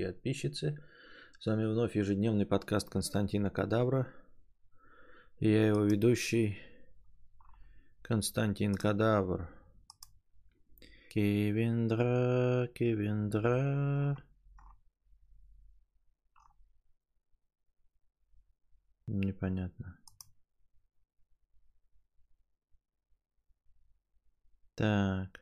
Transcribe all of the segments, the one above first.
и подписчицы. С вами вновь ежедневный подкаст Константина Кадавра. И я его ведущий Константин Кадавр. Кевиндра, Кевиндра. Непонятно. Так.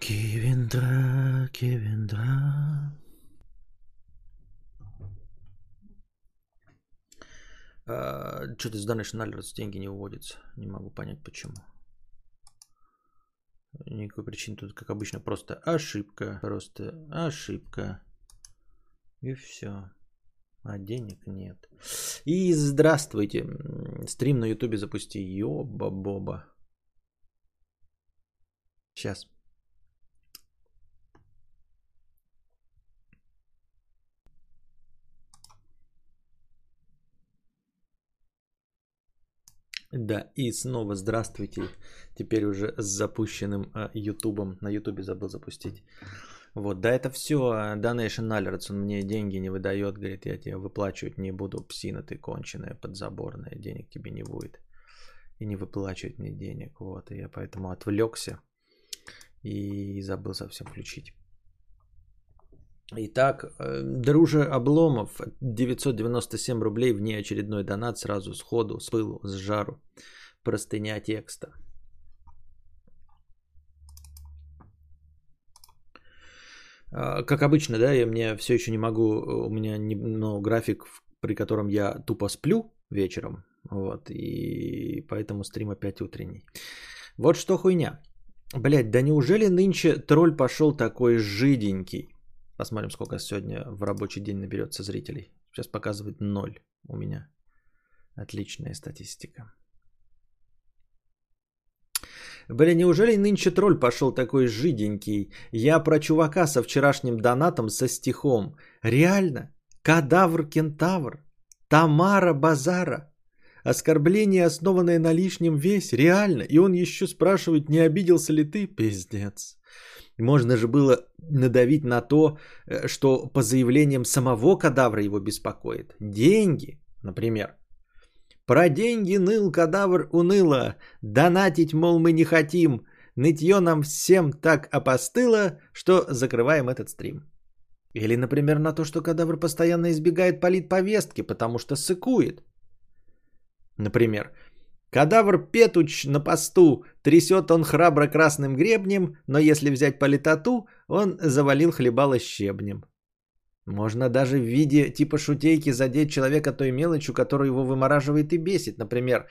Кевиндра, Кевиндра. А, Что-то с Donation Alerts деньги не уводятся. Не могу понять почему. Никакой причины тут, как обычно, просто ошибка. Просто ошибка. И все. А денег нет. И здравствуйте. Стрим на ютубе запусти. Ёба-боба. Сейчас. Да, и снова здравствуйте. Теперь уже с запущенным а, ютубом. На ютубе забыл запустить. Вот, да это все, Donation Alerts, он мне деньги не выдает, говорит, я тебе выплачивать не буду, псина ты конченая, подзаборная, денег тебе не будет. И не выплачивать мне денег, вот, и я поэтому отвлекся и забыл совсем включить. Итак, э, друже Обломов, 997 рублей, вне очередной донат, сразу сходу, с пылу, с жару, простыня текста. Как обычно, да, я мне все еще не могу, у меня не, ну, график, при котором я тупо сплю вечером, вот, и поэтому стрим опять утренний. Вот что хуйня. Блять, да неужели нынче тролль пошел такой жиденький? Посмотрим, сколько сегодня в рабочий день наберется зрителей. Сейчас показывает ноль у меня. Отличная статистика. Бля, неужели нынче тролль пошел такой жиденький? Я про чувака со вчерашним донатом со стихом. Реально? Кадавр-кентавр? Тамара Базара? Оскорбление, основанное на лишнем весе? Реально? И он еще спрашивает, не обиделся ли ты? Пиздец. Можно же было надавить на то, э, что по заявлениям самого кадавра его беспокоит. Деньги, например. Про деньги ныл кадавр уныло. Донатить, мол, мы не хотим. Нытье нам всем так опостыло, что закрываем этот стрим. Или, например, на то, что кадавр постоянно избегает политповестки, потому что сыкует. Например, кадавр Петуч на посту, трясет он храбро красным гребнем, но если взять политоту, он завалил хлебало щебнем. Можно даже в виде типа шутейки задеть человека той мелочью, которая его вымораживает и бесит. Например,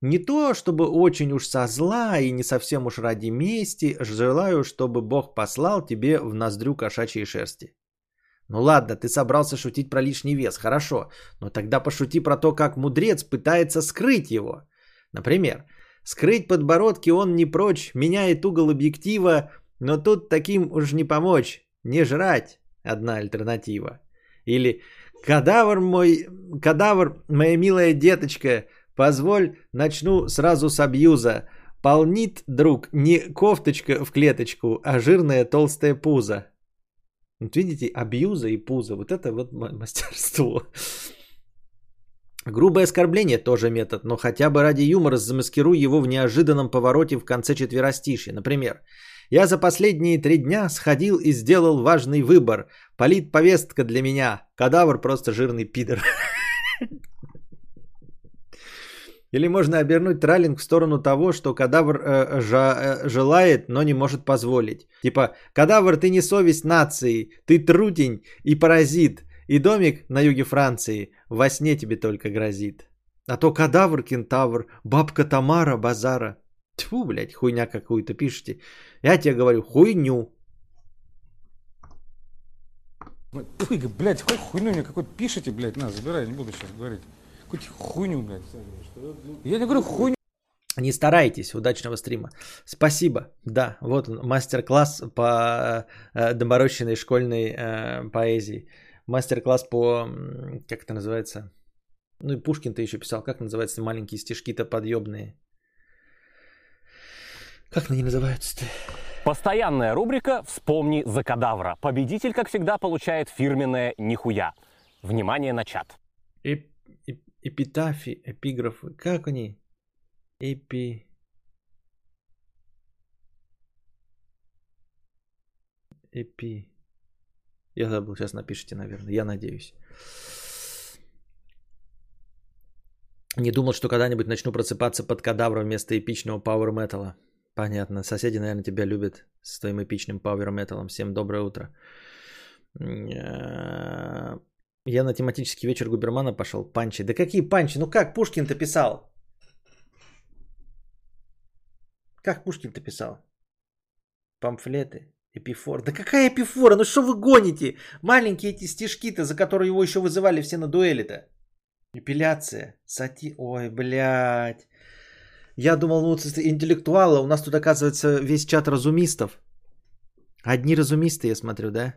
не то, чтобы очень уж со зла и не совсем уж ради мести, желаю, чтобы Бог послал тебе в ноздрю кошачьей шерсти. Ну ладно, ты собрался шутить про лишний вес, хорошо, но тогда пошути про то, как мудрец пытается скрыть его. Например, скрыть подбородки он не прочь, меняет угол объектива, но тут таким уж не помочь, не жрать одна альтернатива. Или кадавр мой, кадавр, моя милая деточка, позволь, начну сразу с абьюза. Полнит, друг, не кофточка в клеточку, а жирное толстое пузо. Вот видите, абьюза и пузо, вот это вот мастерство. Грубое оскорбление тоже метод, но хотя бы ради юмора замаскируй его в неожиданном повороте в конце четверостишья. Например, я за последние три дня сходил и сделал важный выбор. Политповестка для меня. Кадавр просто жирный пидор. Или можно обернуть траллинг в сторону того, что кадавр э, жа, э, желает, но не может позволить. Типа, кадавр, ты не совесть нации, ты трутень и паразит. И домик на юге Франции во сне тебе только грозит. А то кадавр, кентавр, бабка Тамара, базара. Тьфу, блядь, хуйня какую-то пишете. Я тебе говорю, хуйню. Ой, блядь, хоть хуйню мне какой-то пишите, блядь, на, забирай, не буду сейчас говорить. Какую-то хуйню, блядь. Я не говорю хуйню. Не старайтесь, удачного стрима. Спасибо. Да, вот он, мастер-класс по э, доморощенной школьной э, поэзии. Мастер-класс по, как это называется? Ну и Пушкин-то еще писал, как называются маленькие стишки-то подъемные. Как они называются-то? Постоянная рубрика «Вспомни за кадавра». Победитель, как всегда, получает фирменное «Нихуя». Внимание на чат. Эп, эп, эпитафи, эпиграфы. Как они? Эпи... Эпи... Я забыл, сейчас напишите, наверное. Я надеюсь. Не думал, что когда-нибудь начну просыпаться под кадавром вместо эпичного пауэр металла. Понятно. Соседи, наверное, тебя любят с твоим эпичным пауэр металлом. Всем доброе утро. Я на тематический вечер Губермана пошел. Панчи. Да какие панчи? Ну как Пушкин-то писал? Как Пушкин-то писал? Памфлеты, эпифор. Да какая эпифора? Ну что вы гоните? Маленькие эти стишки-то, за которые его еще вызывали все на дуэли-то. Эпиляция, сати... Ой, блядь. Я думал, ну, интеллектуалы, у нас тут оказывается весь чат разумистов. Одни разумисты, я смотрю, да?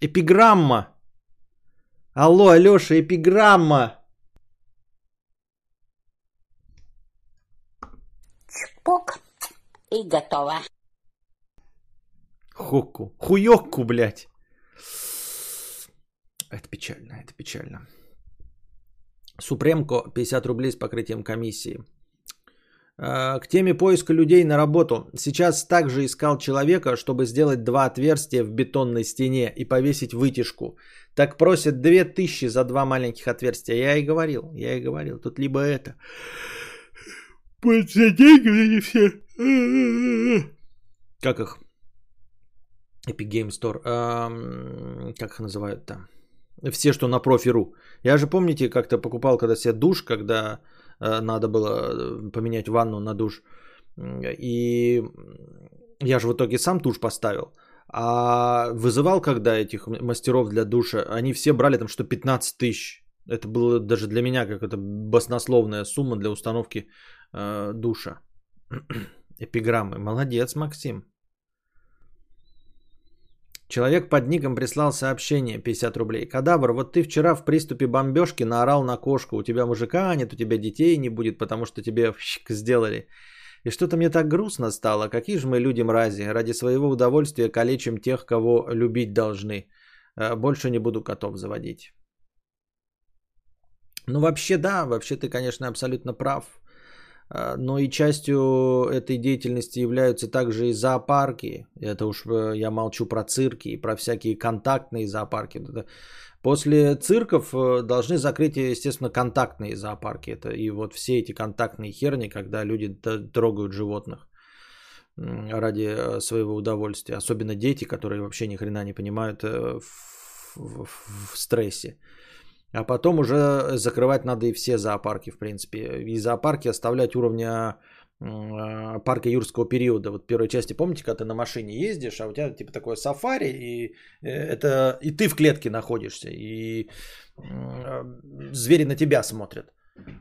Эпиграмма. Алло, Алёша, эпиграмма. Чпок и готово. Хуку. Хуёкку, блядь. Это печально, это печально. Супремко 50 рублей с покрытием комиссии. А, к теме поиска людей на работу. Сейчас также искал человека, чтобы сделать два отверстия в бетонной стене и повесить вытяжку. Так просят 2000 за два маленьких отверстия. Я и говорил, я и говорил. Тут либо это, за деньги все. Как их? Epic Game Store. Как их называют там? Все, что на профи.ру. Я же, помните, как-то покупал, когда себе душ, когда э, надо было э, поменять ванну на душ. И я же в итоге сам душ поставил. А вызывал, когда этих мастеров для душа, они все брали там что 15 тысяч. Это было даже для меня как это баснословная сумма для установки э, душа. Эпиграммы. Молодец, Максим. Человек под ником прислал сообщение 50 рублей. Кадавр, вот ты вчера в приступе бомбежки наорал на кошку. У тебя мужика нет, у тебя детей не будет, потому что тебе сделали. И что-то мне так грустно стало. Какие же мы люди мрази. Ради своего удовольствия калечим тех, кого любить должны. Э, больше не буду котов заводить. Ну, вообще, да, вообще ты, конечно, абсолютно прав. А, но и частью этой деятельности являются также и зоопарки. Это уж э, я молчу про цирки и про всякие контактные зоопарки. После цирков э, должны закрыть, естественно, контактные зоопарки. Это и вот все эти контактные херни, когда люди трогают животных ради э, своего удовольствия. Особенно дети, которые вообще ни хрена не понимают в, в, в стрессе. А потом уже закрывать надо и все зоопарки, в принципе. И зоопарки оставлять уровня а, парка юрского периода. Вот первой части, помните, когда ты на машине ездишь, а у тебя типа такое сафари, и э, это и ты в клетке находишься, и звери на тебя смотрят,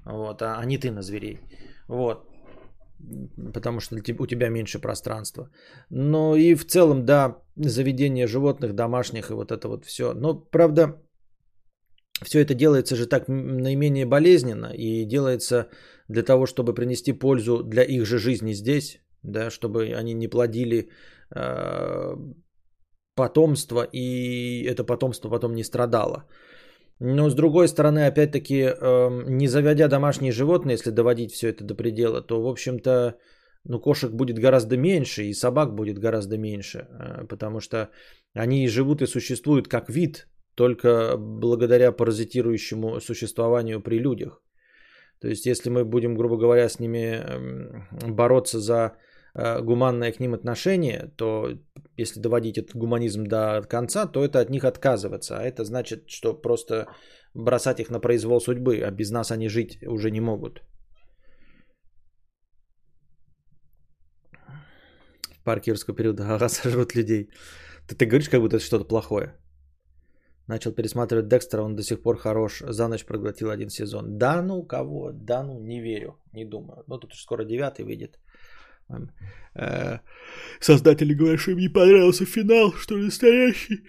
вот, а не ты на зверей. Вот. Потому что у тебя меньше пространства. Но и в целом, да, заведение животных домашних и вот это вот все. Но, правда, все это делается же так наименее болезненно и делается для того, чтобы принести пользу для их же жизни здесь, да, чтобы они не плодили э, потомство и это потомство потом не страдало. Но с другой стороны, опять-таки, э, не заводя домашние животные, если доводить все это до предела, то, в общем-то, ну, кошек будет гораздо меньше, и собак будет гораздо меньше, э, потому что они живут и существуют как вид, только благодаря паразитирующему существованию при людях. То есть, если мы будем, грубо говоря, с ними эм, бороться за э, гуманное к ним отношение, то если доводить этот гуманизм до конца, то это от них отказываться. А это значит, что просто бросать их на произвол судьбы, а без нас они жить уже не могут. В парке юрского периода ага, сожрут людей. Ты, ты говоришь, как будто это что-то плохое. Начал пересматривать Декстера, он до сих пор хорош. За ночь проглотил один сезон. Да ну кого? Да ну не верю, не думаю. Ну тут уж скоро девятый выйдет. Э, Создатели говорят, что им не понравился финал, что настоящий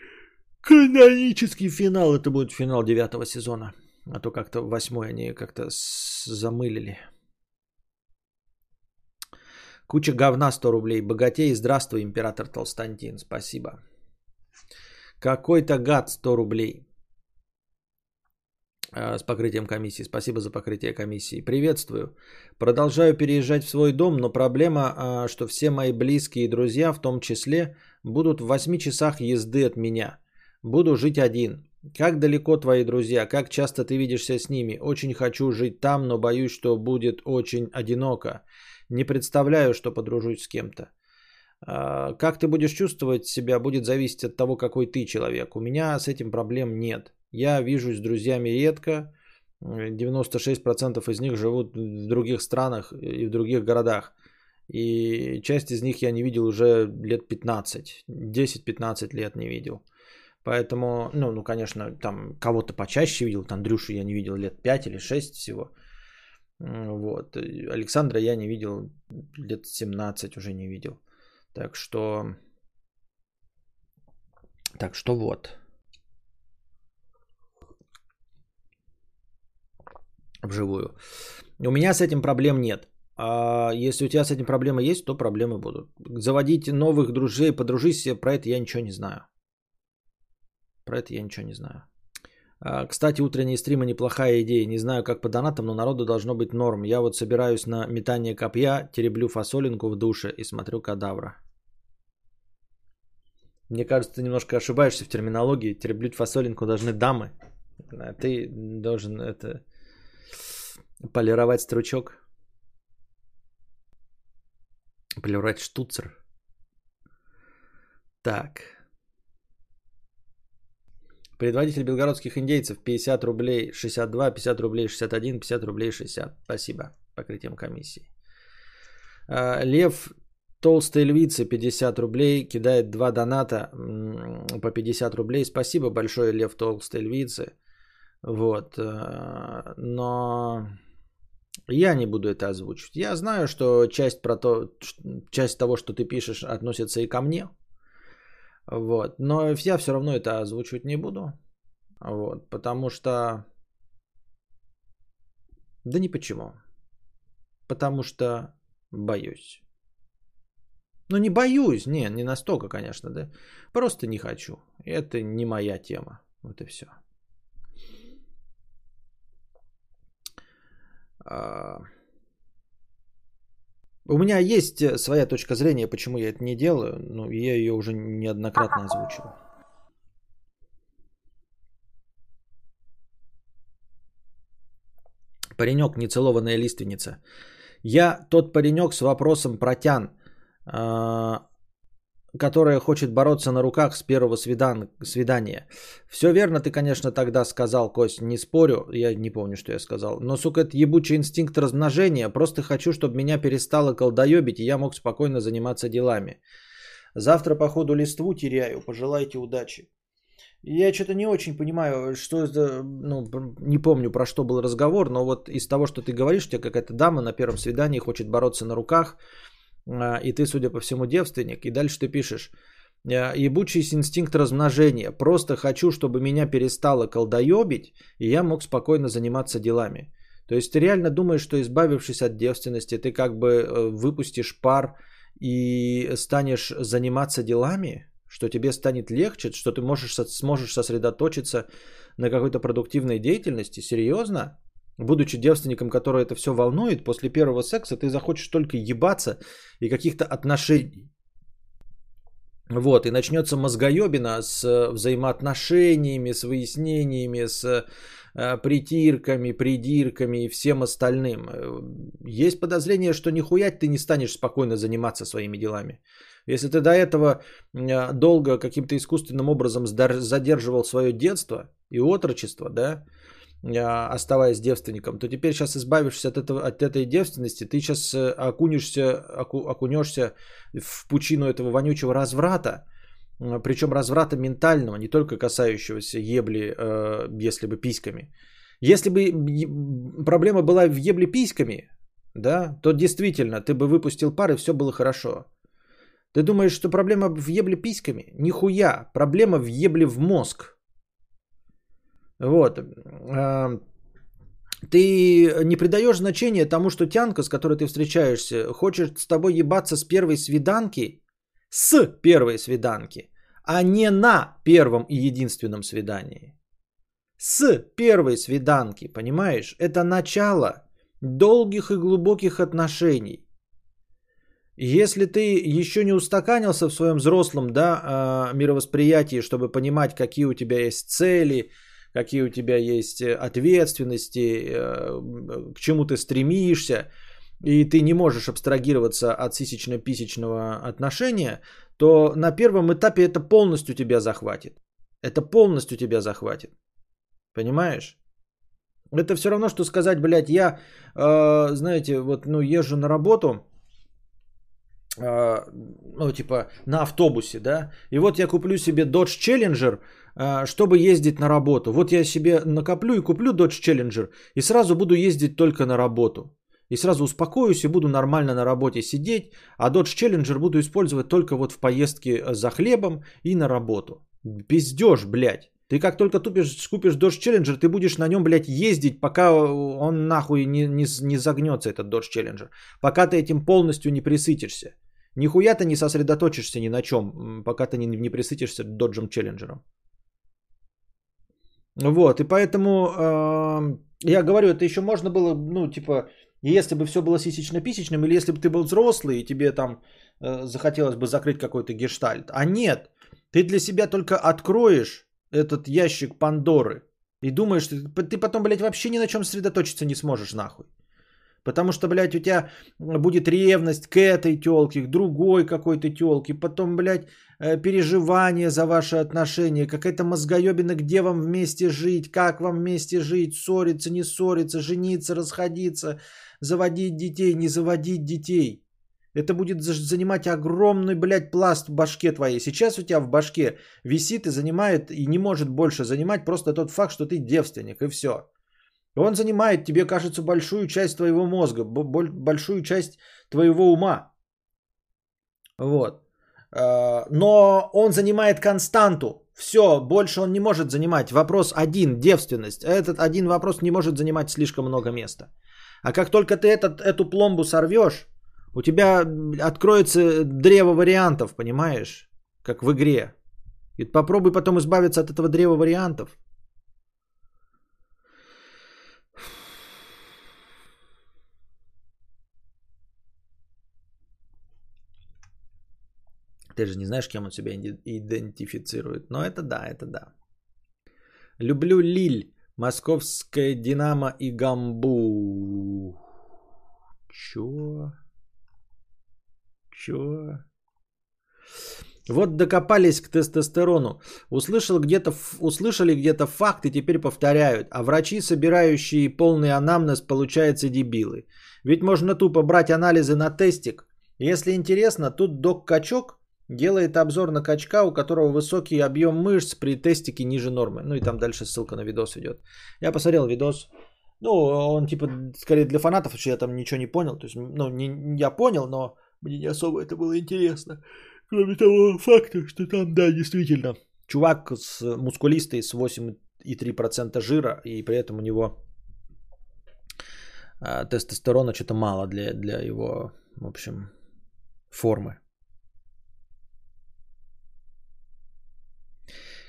канонический финал. Это будет финал девятого сезона. А то как-то восьмой они как-то замылили. Куча говна 100 рублей. Богатей, здравствуй, император Толстантин. Спасибо. Какой-то гад 100 рублей. А, С покрытием комиссии. Спасибо за покрытие комиссии. Приветствую. Продолжаю переезжать в свой дом, но проблема, а, что все мои близкие и друзья, в том числе, будут в 8 часах езды от меня. Буду жить один. Как далеко твои друзья? Как часто ты видишься с ними? Очень хочу жить там, но боюсь, что будет очень одиноко. Не представляю, что подружусь с кем-то. А, Как ты будешь чувствовать себя, будет зависеть от того, какой ты человек. У меня с этим проблем нет. Я вижусь с друзьями редко. Э, 96% из них живут в других странах и в других городах. И часть из них я не видел уже лет 15. 10-15 лет не видел. Поэтому, ну, ну, конечно, там кого-то почаще видел. Там Андрюшу я не видел лет 5 или 6 всего. Вот. Александра я не видел лет 17 уже не видел. Так что... Так что вот. Вживую. У меня с этим проблем нет. А если у тебя с этим проблемы есть, то проблемы будут. Заводить новых друзей, подружись, про это я ничего не знаю. Про это я ничего не знаю. А, Кстати, утренние стримы неплохая идея. Не знаю, как по донатам, но народу должно быть норм. Я вот собираюсь на метание копья, тереблю фасолинку в душе и смотрю кадавра. Мне кажется, ты немножко ошибаешься в терминологии. Тереблють фасолинку должны дамы. А ты должен это полировать стручок. Полировать штуцер. Так. Предводитель белгородских индейцев 50 рублей 62, 50 рублей 61, 50 рублей 60. Спасибо. Покрытием комиссии. А, Лев Толстые львицы 50 рублей, кидает два доната по 50 рублей. Спасибо большое, Лев Толстые львицы. Вот. э, Но я не буду это озвучивать. Я знаю, что часть, про то, часть того, что ты пишешь, относится и ко мне. Вот. Но я все равно это озвучивать не буду. Вот. Потому что... Да не почему. Потому что боюсь. Ну, не боюсь, не, не настолько, конечно, да. Просто не хочу. Это не моя тема. Вот и все. У меня есть э, своя точка зрения, почему я это не делаю, но я ее уже неоднократно озвучивал. Паренек, нецелованная лиственница. Я тот паренек с вопросом про тян, а, которая хочет бороться на руках с первого свидан, свидания. Все верно ты, конечно, тогда сказал, Кость, не спорю, я не помню, что я сказал. Но, сука, это ебучий инстинкт размножения. Просто хочу, чтобы меня перестало колдоебить, и я мог спокойно заниматься делами. Завтра, походу, листву теряю. Пожелайте удачи. Я что-то не очень понимаю, что это, ну, не помню, про что был разговор, но вот из того, что ты говоришь, у тебя какая-то дама на первом свидании хочет бороться на руках, и ты, судя по всему, девственник, и дальше ты пишешь, «А, ебучий инстинкт размножения, просто хочу, чтобы меня перестало колдоебить, и я мог спокойно заниматься делами. То есть ты реально думаешь, что избавившись от девственности, ты как бы э, выпустишь пар и станешь заниматься делами, что тебе станет легче, что ты можешь, сможешь сосредоточиться на какой-то продуктивной деятельности, серьезно? Будучи девственником, который это все волнует, после первого секса ты захочешь только ебаться и каких-то отношений. Вот, и начнется мозгоебина с э, взаимоотношениями, с выяснениями, с э, притирками, придирками и всем остальным. Э, Есть подозрение, что нихуя ты не станешь спокойно заниматься своими делами. Если ты до этого долго каким-то искусственным образом задерживал свое детство и отрочество, да, оставаясь девственником, то теперь сейчас избавившись от, этого, от этой девственности, ты сейчас э, окунешься, оку- окунешься в пучину этого вонючего разврата, причем разврата ментального, не только касающегося ебли, э, если бы письками. Если бы проблема была в ебле письками, да, то действительно ты бы выпустил пар и все было хорошо. Ты думаешь, что проблема в ебле письками? Нихуя. Проблема в ебле в мозг. Вот. Ты не придаешь значения тому, что тянка, с которой ты встречаешься, хочет с тобой ебаться с первой свиданки, с первой свиданки, а не на первом и единственном свидании. С первой свиданки, понимаешь? Это начало долгих и глубоких отношений. Если ты еще не устаканился в своем взрослом да, а, мировосприятии, чтобы понимать, какие у тебя есть цели, какие у тебя есть э, ответственности, э, к чему ты стремишься, и ты не можешь абстрагироваться от сисечно-писечного отношения, то на первом этапе это полностью тебя захватит. Это полностью тебя захватит. Понимаешь? Это все равно, что сказать, блядь, я, э, знаете, вот, ну, езжу на работу, э, ну, типа, на автобусе, да, и вот я куплю себе Dodge Challenger, чтобы ездить на работу. Вот я себе накоплю и куплю Dodge Challenger, и сразу буду ездить только на работу. И сразу успокоюсь и буду нормально на работе сидеть, а Dodge Challenger буду использовать только вот в поездке за хлебом и на работу. Пиздеж, блядь. Ты как только тупишь, купишь Dodge Challenger, ты будешь на нем, блядь, ездить, пока он нахуй не, не, не загнется, этот Dodge Challenger. Пока ты этим полностью не присытишься. Нихуя ты не сосредоточишься ни на чем, пока ты не, не присытишься Dodge Challenger. Вот, и поэтому э, я говорю, это еще можно было, ну, типа, если бы все было сисечно-писечным, или если бы ты был взрослый, и тебе там э, захотелось бы закрыть какой-то гештальт. А нет, ты для себя только откроешь этот ящик Пандоры и думаешь, ты, ты потом, блядь, вообще ни на чем сосредоточиться не сможешь нахуй. Потому что, блядь, у тебя будет ревность к этой телке, к другой какой-то телке, потом, блядь, э, переживание за ваши отношения, какая-то мозгоебина, где вам вместе жить, как вам вместе жить, ссориться, не ссориться, жениться, расходиться, заводить детей, не заводить детей. Это будет занимать огромный, блядь, пласт в башке твоей. Сейчас у тебя в башке висит и занимает, и не может больше занимать просто тот факт, что ты девственник, и все. Он занимает, тебе кажется, большую часть твоего мозга, большую часть твоего ума. Вот. А, но он занимает константу. Все, больше он не может занимать. Вопрос один, девственность. Этот один вопрос не может занимать слишком много места. А как только ты этот, эту пломбу сорвешь, у тебя откроется древо вариантов, понимаешь? Как в игре. И попробуй потом избавиться от этого древа вариантов. Ты же не знаешь, кем он себя идентифицирует. Но это да, это да. Люблю Лиль, Московская Динамо и Гамбу. Чё? Чё? Вот докопались к тестостерону. Услышал где-то, услышали где-то факты, теперь повторяют. А врачи, собирающие полный анамнез, получаются дебилы. Ведь можно тупо брать анализы на тестик. Если интересно, тут док Качок делает обзор на качка, у которого высокий объем мышц при тестике ниже нормы. Ну и там дальше ссылка на видос идет. Я посмотрел видос. Ну, он типа скорее для фанатов, что я там ничего не понял. То есть, ну, не, я понял, но мне не особо это было интересно. Кроме того факта, что там, да, действительно, чувак с мускулистый с 8,3% жира, и при этом у него а, тестостерона что-то мало для, для его, в общем, формы.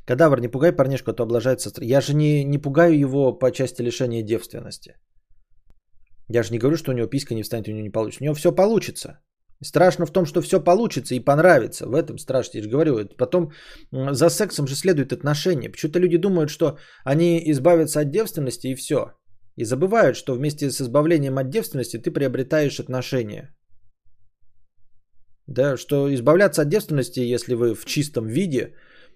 Кадавр, не пугай парнишку, а то облажается. Я же не, не пугаю его по части лишения девственности. Я же не говорю, что у него писька не встанет, у него не получится. У него все получится. Страшно в том, что все получится и понравится. В этом страшно. Я же говорю, потом за сексом же следует отношение. Почему-то люди думают, что они избавятся от девственности и все. И забывают, что вместе с избавлением от девственности ты приобретаешь отношения. Да, что избавляться от девственности, если вы в чистом виде,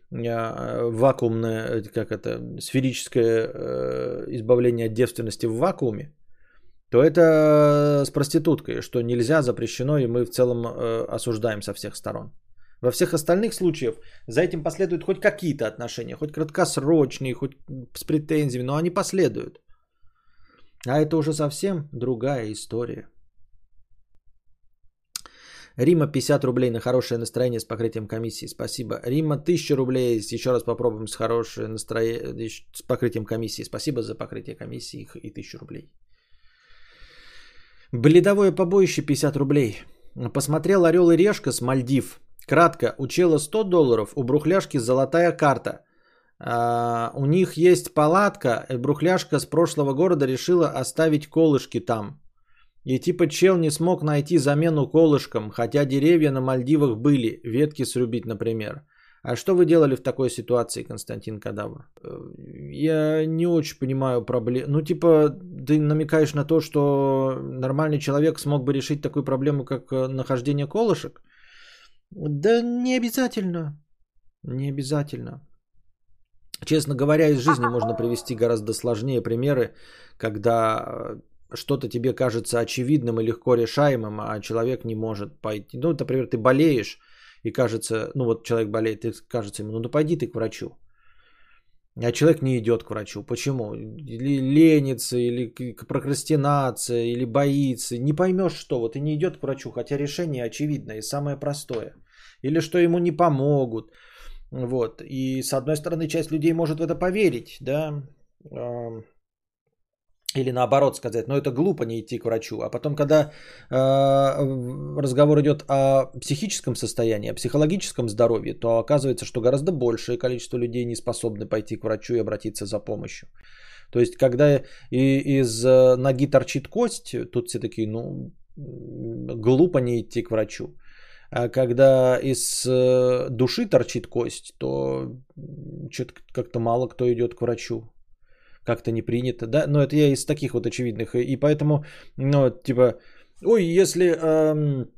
вакуумное, как это, сферическое э, избавление от девственности в вакууме, то это с проституткой, что нельзя, запрещено, и мы в целом э, осуждаем со всех сторон. Во всех остальных случаях за этим последуют хоть какие-то отношения, хоть краткосрочные, хоть с претензиями, но они последуют. А это уже совсем другая история. Рима 50 рублей на хорошее настроение с покрытием комиссии. Спасибо. Рима 1000 рублей. Еще раз попробуем с хорошее настроение с покрытием комиссии. Спасибо за покрытие комиссии и 1000 рублей. Бледовое побоище 50 рублей. Посмотрел Орел и Решка с Мальдив. Кратко. У чела 100 долларов, у брухляшки золотая карта. А, у них есть палатка, и брухляшка с прошлого города решила оставить колышки там. И типа чел не смог найти замену колышкам, хотя деревья на Мальдивах были, ветки срубить, например. А что вы делали в такой ситуации, Константин Кадавр? Э, я не очень понимаю проблему. Ну, типа, ты намекаешь на то, что нормальный человек смог бы решить такую проблему, как э, нахождение колышек? Да не обязательно. Не обязательно. Честно говоря, из жизни можно привести гораздо сложнее примеры, когда э, что-то тебе кажется очевидным и легко решаемым, а человек не может пойти. Ну, например, ты болеешь, и кажется, ну вот человек болеет, и кажется ему, ну да пойди ты к врачу. А человек не идет к врачу. Почему? Или ленится, или прокрастинация, или боится. Не поймешь что. Вот и не идет к врачу, хотя решение очевидное и самое простое. Или что ему не помогут. Вот. И с одной стороны, часть людей может в это поверить, да, или наоборот сказать, но это глупо не идти к врачу. А потом, когда э, разговор идет о психическом состоянии, о психологическом здоровье, то оказывается, что гораздо большее количество людей не способны пойти к врачу и обратиться за помощью. То есть, когда и, из э, ноги торчит кость, тут все такие, ну, глупо не идти к врачу. А когда из э, души торчит кость, то что-то как-то мало кто идет к врачу как-то не принято, да, но это я из таких вот очевидных, и поэтому, ну, типа, ой, если эм,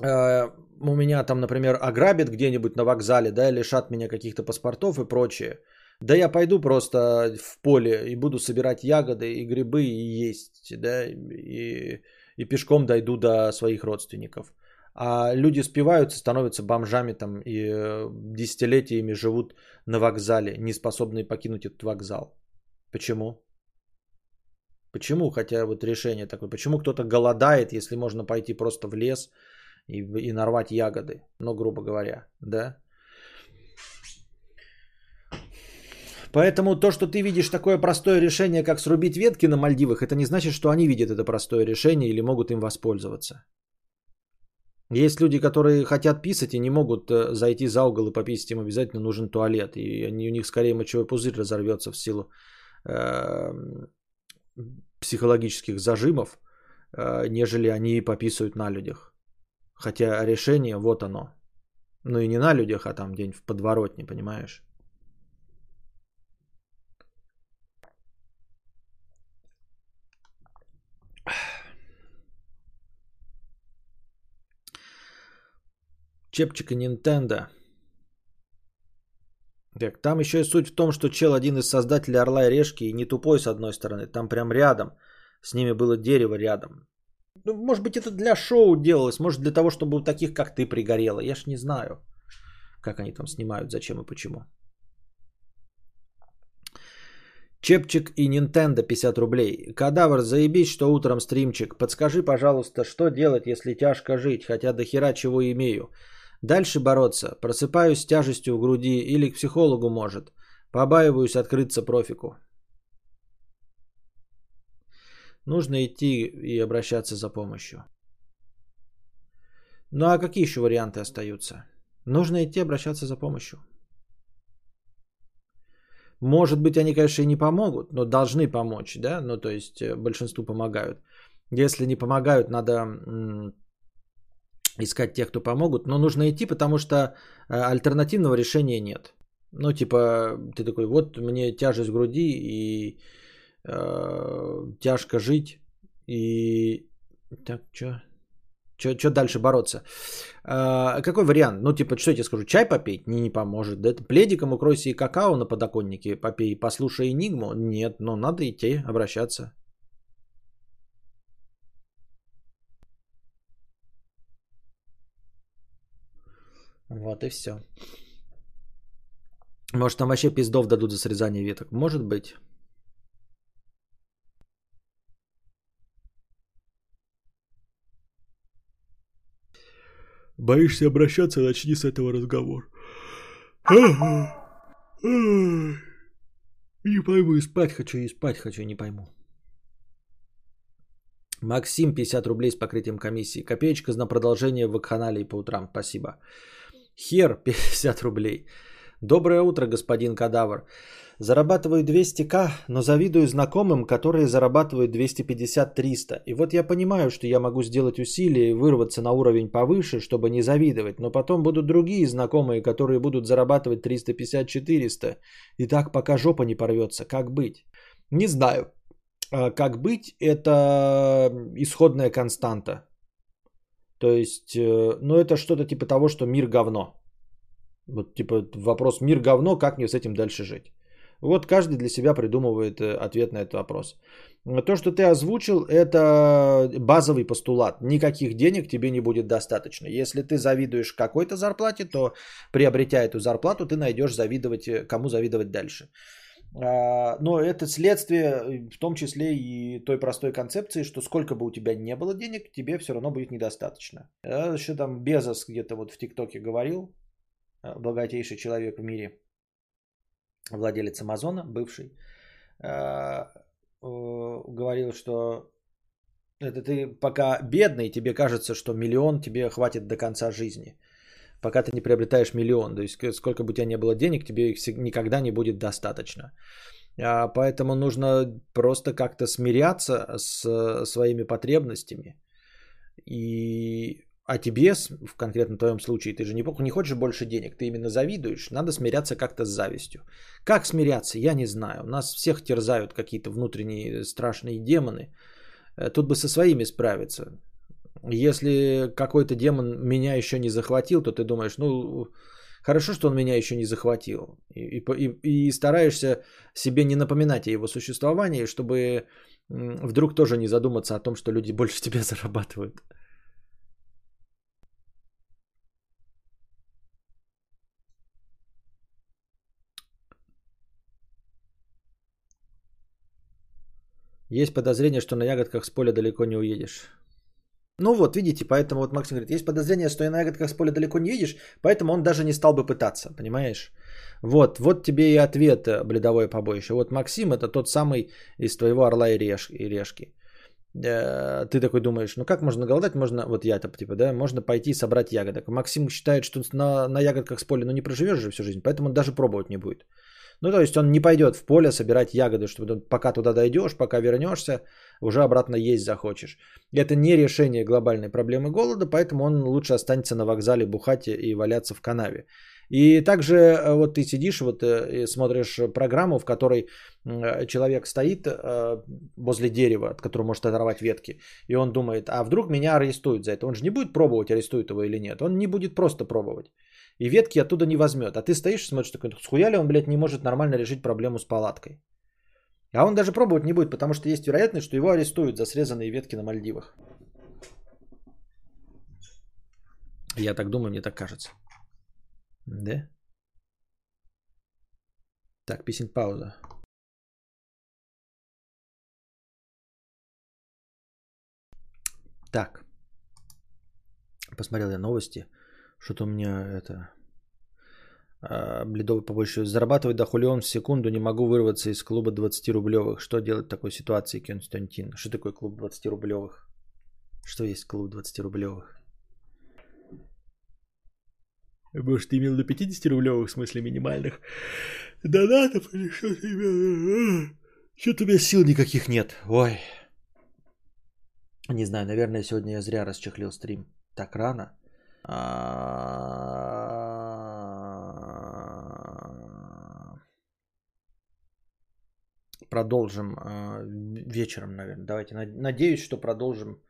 э, у меня там, например, ограбят где-нибудь на вокзале, да, лишат меня каких-то паспортов и прочее, да я пойду просто в поле и буду собирать ягоды и грибы и есть, да, и, и пешком дойду до своих родственников. А люди спиваются, становятся бомжами там и э, десятилетиями живут на вокзале, не способные покинуть этот вокзал. Почему? Почему, хотя вот решение такое, почему кто-то голодает, если можно пойти просто в лес и, и нарвать ягоды, ну, грубо говоря, да? Поэтому то, что ты видишь такое простое решение, как срубить ветки на Мальдивах, это не значит, что они видят это простое решение или могут им воспользоваться. Есть люди, которые хотят писать и не могут э, зайти за угол и пописать, им обязательно нужен туалет. И они, у них скорее мочевой пузырь разорвется в силу Эм, психологических зажимов, э, нежели они пописывают на людях. Хотя решение вот оно. Ну и не на людях, а там где-нибудь в подворотне, понимаешь? Чепчика Nintendo так, там еще и суть в том, что чел один из создателей Орла и Решки и не тупой с одной стороны, там прям рядом. С ними было дерево рядом. Ну, может быть, это для шоу делалось, может для того, чтобы у таких, как ты, пригорело. Я ж не знаю, как они там снимают, зачем и почему. Чепчик и Nintendo 50 рублей. Кадавр, заебись, что утром стримчик. Подскажи, пожалуйста, что делать, если тяжко жить, хотя до хера чего имею. Дальше бороться. Просыпаюсь с тяжестью в груди или к психологу может. Побаиваюсь открыться профику. Нужно идти и обращаться за помощью. Ну а какие еще варианты остаются? Нужно идти обращаться за помощью. Может быть, они, конечно, и не помогут, но должны помочь, да? Ну, то есть э, большинству помогают. Если не помогают, надо искать тех, кто помогут, но нужно идти, потому что э, альтернативного решения нет. Ну, типа, ты такой, вот мне тяжесть в груди и э, тяжко жить, и так, что? Что дальше бороться? А, какой вариант? Ну, типа, что я тебе скажу? Чай попить? Не, не поможет. Да? Пледиком укройся и какао на подоконнике попей. Послушай Энигму? Нет, но надо идти, обращаться. Вот и все. Может, там вообще пиздов дадут за срезание веток. Может быть. Боишься обращаться, начни с этого разговора. Не пойму, и спать хочу, и спать хочу, не пойму. Максим, 50 рублей с покрытием комиссии. Копеечка на продолжение в вакханалии по утрам. Спасибо. Хер, 50 рублей. Доброе утро, господин Кадавр. Зарабатываю 200к, но завидую знакомым, которые зарабатывают 250-300. И вот я понимаю, что я могу сделать усилия и вырваться на уровень повыше, чтобы не завидовать. Но потом будут другие знакомые, которые будут зарабатывать 350-400. И так пока жопа не порвется. Как быть? Не знаю. А как быть, это исходная константа. То есть, э, ну это что-то типа того, что мир говно. Вот типа вопрос мир говно, как мне с этим дальше жить? Вот каждый для себя придумывает э, ответ на этот вопрос. То, что ты озвучил, это базовый постулат. Никаких денег тебе не будет достаточно. Если ты завидуешь какой-то зарплате, то приобретя эту зарплату, ты найдешь завидовать, э, кому завидовать дальше. А, но это следствие в том числе и той простой концепции, что сколько бы у тебя не было денег, тебе все равно будет недостаточно. Еще там Безос где-то вот в ТикТоке говорил, Э, богатейший человек в мире, владелец Амазона, бывший, э, говорил, что это ты пока бедный, тебе кажется, что миллион тебе хватит до конца жизни. Пока ты не приобретаешь миллион, то есть сколько бы у тебя не было денег, тебе их никогда не будет достаточно. А, поэтому нужно просто как-то смиряться с своими потребностями и а тебе, в конкретно твоем случае, ты же не, не хочешь больше денег, ты именно завидуешь, надо смиряться как-то с завистью. Как смиряться, я не знаю. Нас всех терзают какие-то внутренние страшные демоны. Э, тут бы со своими справиться. Если какой-то демон меня еще не захватил, то ты думаешь, ну, хорошо, что он меня еще не захватил. И, и, и стараешься себе не напоминать о его существовании, чтобы вдруг тоже не задуматься о том, что люди больше тебя зарабатывают. Есть подозрение, что на ягодках с поля далеко не уедешь. Ну вот, видите, поэтому вот Максим говорит, есть подозрение, что и на ягодках с поля далеко не едешь, поэтому он даже не стал бы пытаться, понимаешь? Вот, вот тебе и ответ, э, бледовое побоище. Вот Максим это тот самый из твоего орла и, реш, и решки. Э, ты такой думаешь, ну как можно голодать? Можно, вот я это типа, да, можно пойти собрать ягодок. Максим считает, что на, на ягодках с поля, ну не проживешь же всю жизнь, поэтому он даже пробовать не будет. Ну, то есть он не пойдет в поле собирать ягоды, чтобы пока туда дойдешь, пока вернешься, уже обратно есть захочешь. Это не решение глобальной проблемы голода, поэтому он лучше останется на вокзале бухать и валяться в канаве. И также э, вот ты сидишь, вот э, смотришь программу, в которой человек стоит э, возле дерева, от которого может оторвать ветки, и он думает, а вдруг меня арестуют за это? Он же не будет пробовать, арестуют его или нет. Он не будет просто пробовать и ветки оттуда не возьмет. А ты стоишь и смотришь, такой, схуя ли он, блядь, не может нормально решить проблему с палаткой. А он даже пробовать не будет, потому что есть вероятность, что его арестуют за срезанные ветки на Мальдивах. Я так думаю, мне так кажется. Да? Так, писинг пауза. Так. Посмотрел я новости. Что-то у меня это... А, бледовый побольше. Зарабатывать до хулион в секунду, не могу вырваться из клуба 20 рублевых. Что делать в такой ситуации, Константин? Что такое клуб 20 рублевых? Что есть клуб 20 рублевых? Может, ты имел до 50 рублевых, в смысле минимальных донатов или что ты имел? Что-то у меня сил никаких нет. Ой. Не знаю, наверное, сегодня я зря расчехлил стрим. Так рано. Продолжим а, вечером, наверное. Давайте. Надеюсь, что продолжим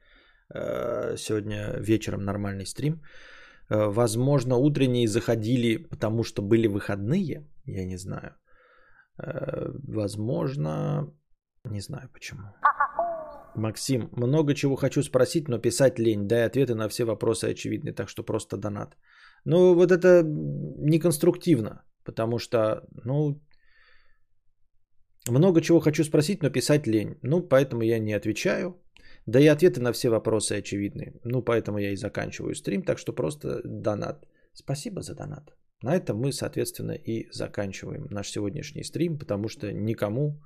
э, сегодня вечером нормальный стрим. Э, возможно, утренние заходили, потому что были выходные. Я не знаю. Э, возможно, не знаю почему. Максим, много чего хочу спросить, но писать лень. Дай ответы на все вопросы очевидны, так что просто донат. Ну, вот это неконструктивно, потому что, ну, много чего хочу спросить, но писать лень. Ну, поэтому я не отвечаю. Да и ответы на все вопросы очевидны. Ну, поэтому я и заканчиваю стрим. Так что просто донат. Спасибо за донат. На этом мы, соответственно, и заканчиваем наш сегодняшний стрим, потому что никому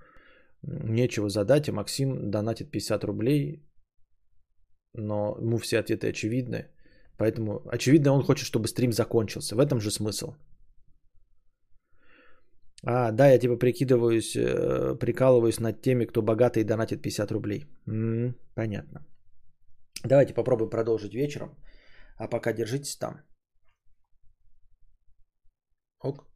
нечего задать, а Максим донатит 50 рублей, но ему все ответы очевидны. Поэтому, очевидно, он хочет, чтобы стрим закончился. В этом же смысл. А, да, я типа прикидываюсь, э, прикалываюсь над теми, кто богатый и донатит 50 рублей. М-м, понятно. Давайте попробуем продолжить вечером. А пока держитесь там. Ок.